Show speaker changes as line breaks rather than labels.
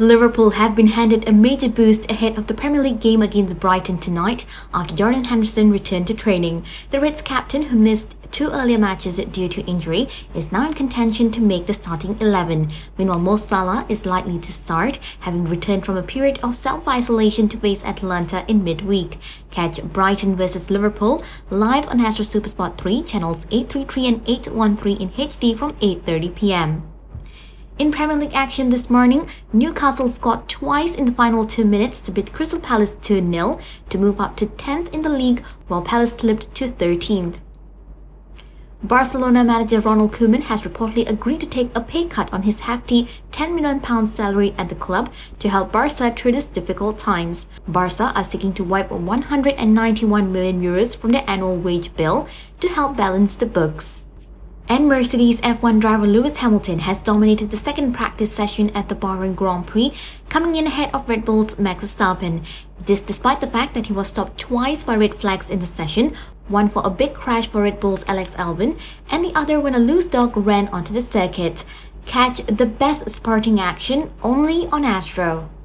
Liverpool have been handed a major boost ahead of the Premier League game against Brighton tonight after Jordan Henderson returned to training. The Reds captain, who missed two earlier matches due to injury, is now in contention to make the starting 11. Meanwhile, Mo Salah is likely to start, having returned from a period of self-isolation to face Atalanta in midweek. Catch Brighton vs Liverpool live on Astro Super Supersport 3, channels 833 and 813 in HD from 8.30pm. In Premier League action this morning, Newcastle scored twice in the final two minutes to beat Crystal Palace 2 0 to move up to 10th in the league, while Palace slipped to 13th. Barcelona manager Ronald Koeman has reportedly agreed to take a pay cut on his hefty £10 million salary at the club to help Barca through these difficult times. Barca are seeking to wipe 191 million euros from their annual wage bill to help balance the books. And Mercedes F1 driver Lewis Hamilton has dominated the second practice session at the Bahrain Grand Prix, coming in ahead of Red Bull's Max Verstappen. This despite the fact that he was stopped twice by red flags in the session, one for a big crash for Red Bull's Alex Albon, and the other when a loose dog ran onto the circuit. Catch the best sporting action only on Astro.